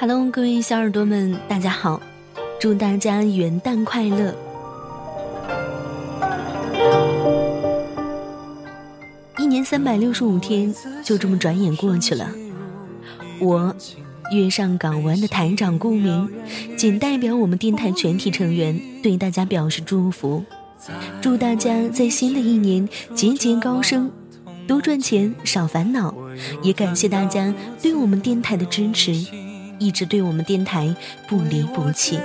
Hello，各位小耳朵们，大家好！祝大家元旦快乐！一年三百六十五天，就这么转眼过去了。我，月上港湾的台长顾明，仅代表我们电台全体成员，对大家表示祝福，祝大家在新的一年节节高升，多赚钱，少烦恼。也感谢大家对我们电台的支持。一直对我们电台不离不弃。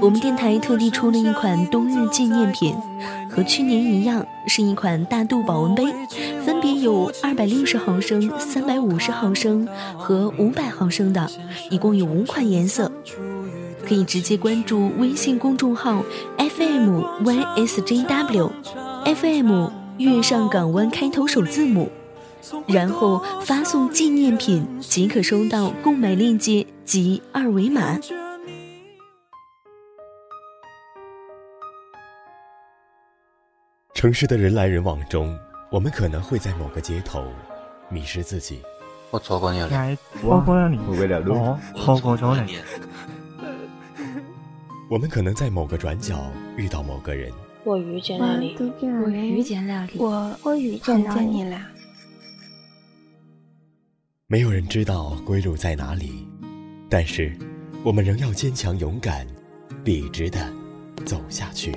我们电台特地出了一款冬日纪念品，和去年一样，是一款大肚保温杯，分别有二百六十毫升、三百五十毫升和五百毫升的，一共有五款颜色，可以直接关注微信公众号 FMYSJW，FM 月上港湾开头首字母。然后发送纪念品即可收到购买链接及二维码。城市的人来人往中，我们可能会在某个街头迷失自己。我错过你了，错过了你，错过了路，错过了你。我们可能在某个转角遇到某个人。我遇见了你，我遇见了你，我我遇见了你了。没有人知道归路在哪里，但是我们仍要坚强勇敢、笔直的走下去。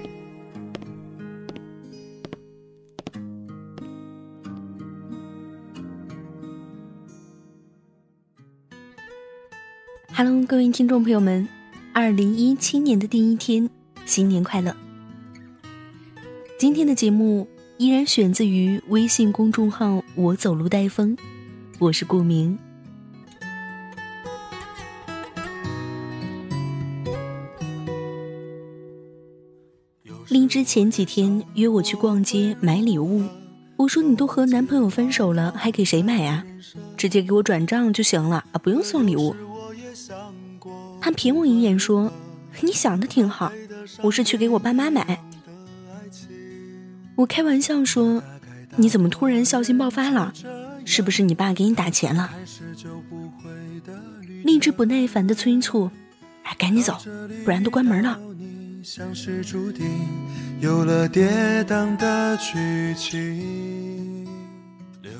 Hello，各位听众朋友们，二零一七年的第一天，新年快乐！今天的节目依然选自于微信公众号“我走路带风”。我是顾明。荔枝前几天约我去逛街买礼物，我说你都和男朋友分手了，还给谁买啊？直接给我转账就行了啊，不用送礼物。他瞥我一眼说：“你想的挺好，我是去给我爸妈买。”我开玩笑说：“你怎么突然孝心爆发了？”是不是你爸给你打钱了？荔枝不耐烦的催促：“哎，赶紧走，不然都关门了。”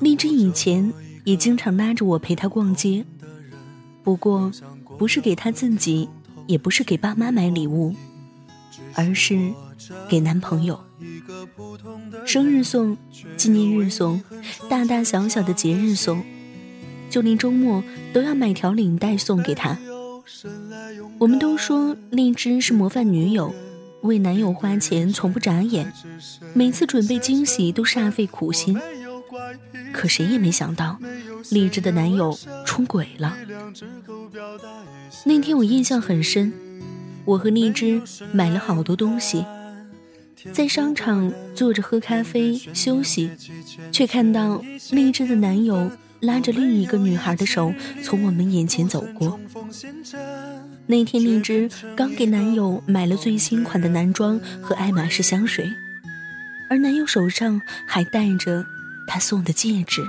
荔枝以前也经常拉着我陪她逛街，不过不是给她自己，也不是给爸妈买礼物，而是给男朋友。生日送，纪念日送，大大小小的节日送，就连周末都要买条领带送给他。我们都说荔枝是模范女友，为男友花钱从不眨眼，每次准备惊喜都煞费苦心。可谁也没想到，荔枝的男友出轨了。那天我印象很深，我和荔枝买了好多东西。在商场坐着喝咖啡休息，却看到荔枝的男友拉着另一个女孩的手从我们眼前走过。那天荔枝刚给男友买了最新款的男装和爱马仕香水，而男友手上还戴着他送的戒指。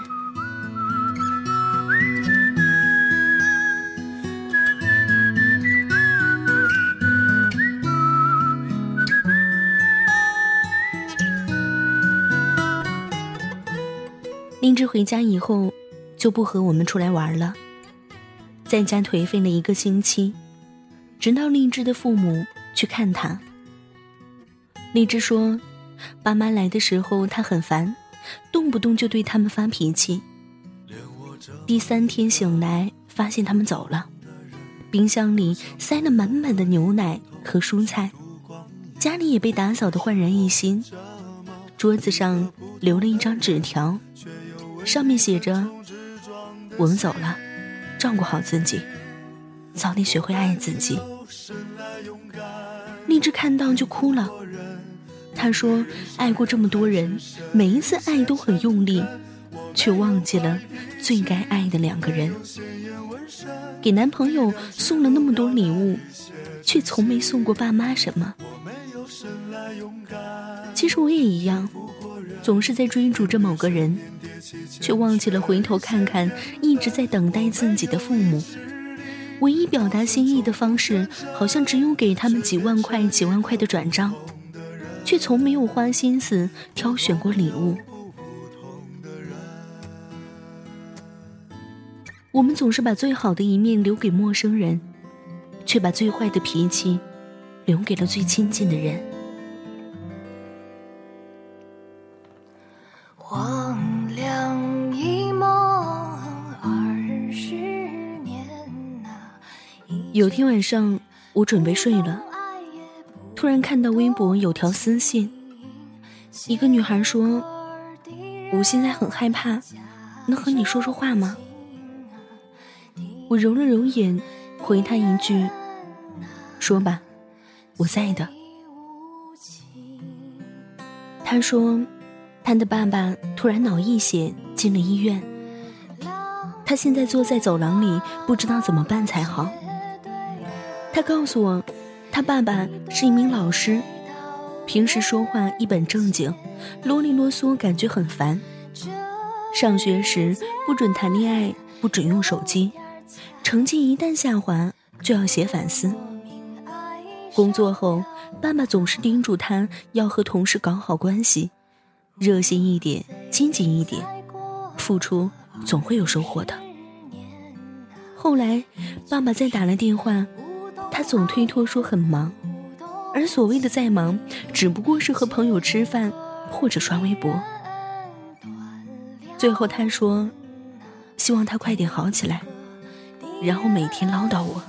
回家以后，就不和我们出来玩了，在家颓废了一个星期，直到荔枝的父母去看他。荔枝说，爸妈来的时候他很烦，动不动就对他们发脾气。第三天醒来，发现他们走了，冰箱里塞了满满的牛奶和蔬菜，家里也被打扫的焕然一新，桌子上留了一张纸条。上面写着：“我们走了，照顾好自己，早点学会爱自己。”荔枝看到就哭了。他说：“爱过这么多人，每一次爱都很用力，却忘记了最该爱的两个人。给男朋友送了那么多礼物，却从没送过爸妈什么。其实我也一样。”总是在追逐着某个人，却忘记了回头看看一直在等待自己的父母。唯一表达心意的方式，好像只有给他们几万块、几万块的转账，却从没有花心思挑选过礼物。我们总是把最好的一面留给陌生人，却把最坏的脾气留给了最亲近的人。有天晚上，我准备睡了，突然看到微博有条私信，一个女孩说：“我现在很害怕，能和你说说话吗？”我揉了揉眼，回他一句：“说吧，我在的。”他说，他的爸爸突然脑溢血进了医院，他现在坐在走廊里，不知道怎么办才好。他告诉我，他爸爸是一名老师，平时说话一本正经，啰里啰嗦，感觉很烦。上学时不准谈恋爱，不准用手机。成绩一旦下滑，就要写反思。工作后，爸爸总是叮嘱他要和同事搞好关系，热心一点，积极一点，付出总会有收获的。后来，爸爸再打了电话，他总推脱说很忙，而所谓的再忙，只不过是和朋友吃饭或者刷微博。最后他说，希望他快点好起来。然后每天唠叨我。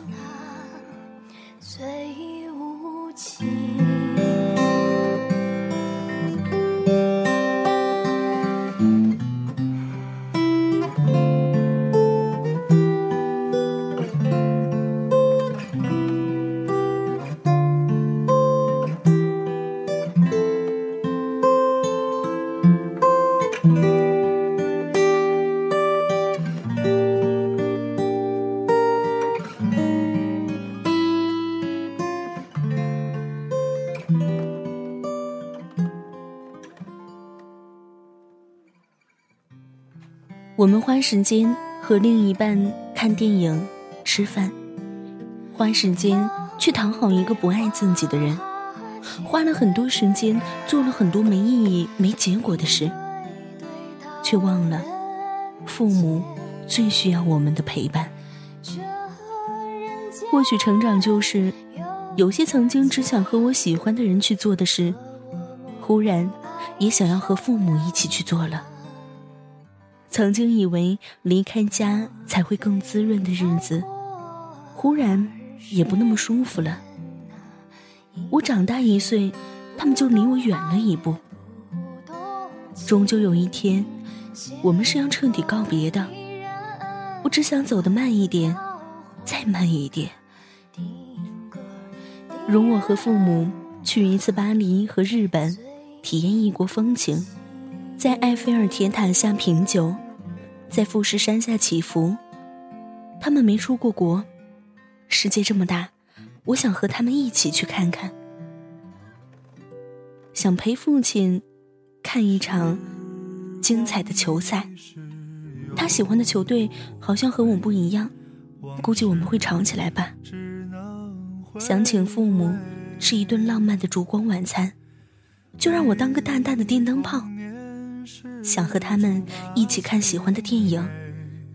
我们花时间和另一半看电影、吃饭，花时间去讨好一个不爱自己的人，花了很多时间做了很多没意义、没结果的事，却忘了父母最需要我们的陪伴。或许成长就是有些曾经只想和我喜欢的人去做的事，忽然也想要和父母一起去做了。曾经以为离开家才会更滋润的日子，忽然也不那么舒服了。我长大一岁，他们就离我远了一步。终究有一天，我们是要彻底告别的。我只想走得慢一点，再慢一点。容我和父母去一次巴黎和日本，体验异国风情。在埃菲尔铁塔下品酒，在富士山下祈福。他们没出过国，世界这么大，我想和他们一起去看看。想陪父亲看一场精彩的球赛。他喜欢的球队好像和我不一样，估计我们会吵起来吧。想请父母吃一顿浪漫的烛光晚餐，就让我当个淡淡的电灯泡。想和他们一起看喜欢的电影，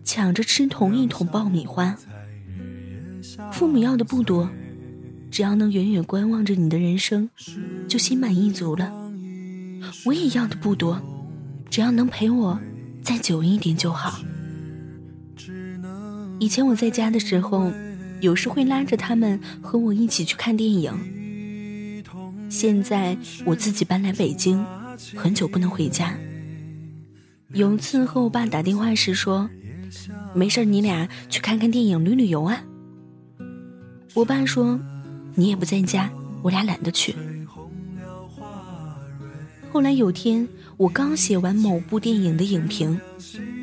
抢着吃同一桶爆米花。父母要的不多，只要能远远观望着你的人生，就心满意足了。我也要的不多，只要能陪我再久一点就好。以前我在家的时候，有时会拉着他们和我一起去看电影。现在我自己搬来北京，很久不能回家。有次和我爸打电话时说：“没事你俩去看看电影、旅旅游啊。”我爸说：“你也不在家，我俩懒得去。”后来有天，我刚写完某部电影的影评，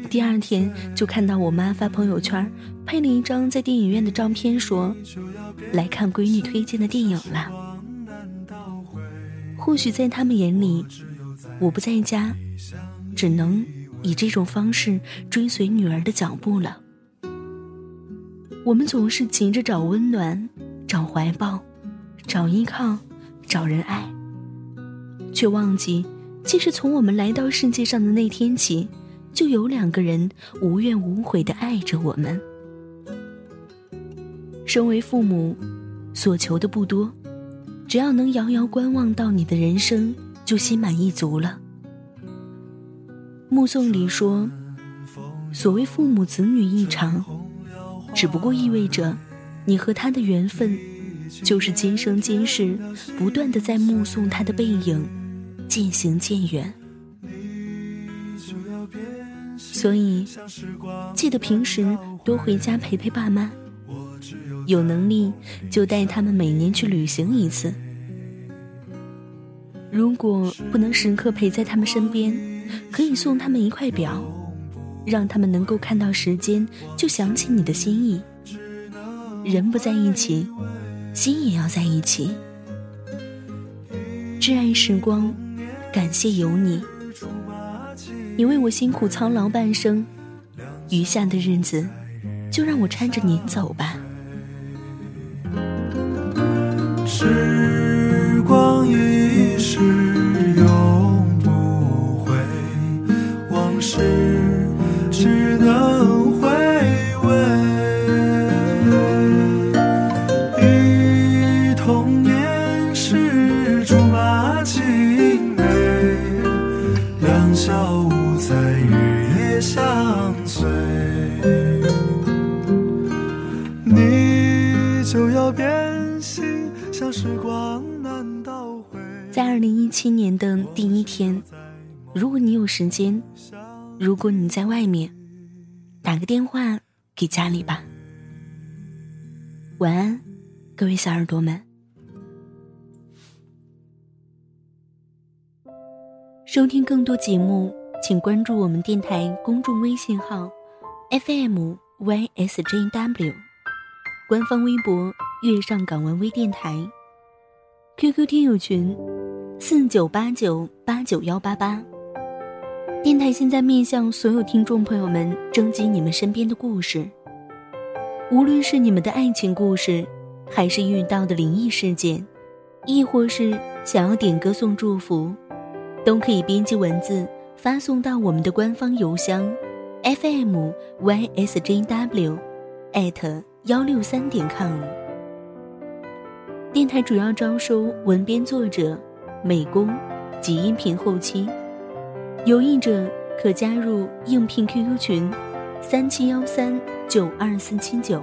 第二天就看到我妈发朋友圈，配了一张在电影院的照片，说：“来看闺女推荐的电影了。”或许在他们眼里。我不在家，只能以这种方式追随女儿的脚步了。我们总是急着找温暖，找怀抱，找依靠，找人爱，却忘记，其实从我们来到世界上的那天起，就有两个人无怨无悔的爱着我们。身为父母，所求的不多，只要能遥遥观望到你的人生，就心满意足了。目送里说：“所谓父母子女一场，只不过意味着，你和他的缘分，就是今生今世不断的在目送他的背影，渐行渐远。所以，记得平时多回家陪陪爸妈。”有能力就带他们每年去旅行一次。如果不能时刻陪在他们身边，可以送他们一块表，让他们能够看到时间就想起你的心意。人不在一起，心也要在一起。挚爱时光，感谢有你，你为我辛苦操劳半生，余下的日子，就让我搀着您走吧。时光第一天，如果你有时间，如果你在外面，打个电话给家里吧。晚安，各位小耳朵们。收听更多节目，请关注我们电台公众微信号 FM YSJW，官方微博月上港湾微电台。QQ 听友群：四九八九八九幺八八。电台现在面向所有听众朋友们征集你们身边的故事，无论是你们的爱情故事，还是遇到的灵异事件，亦或是想要点歌送祝福，都可以编辑文字发送到我们的官方邮箱：fm ysjw at 幺六三点 com。电台主要招收文编作者、美工及音频后期，有意者可加入应聘 QQ 群：三七幺三九二四七九。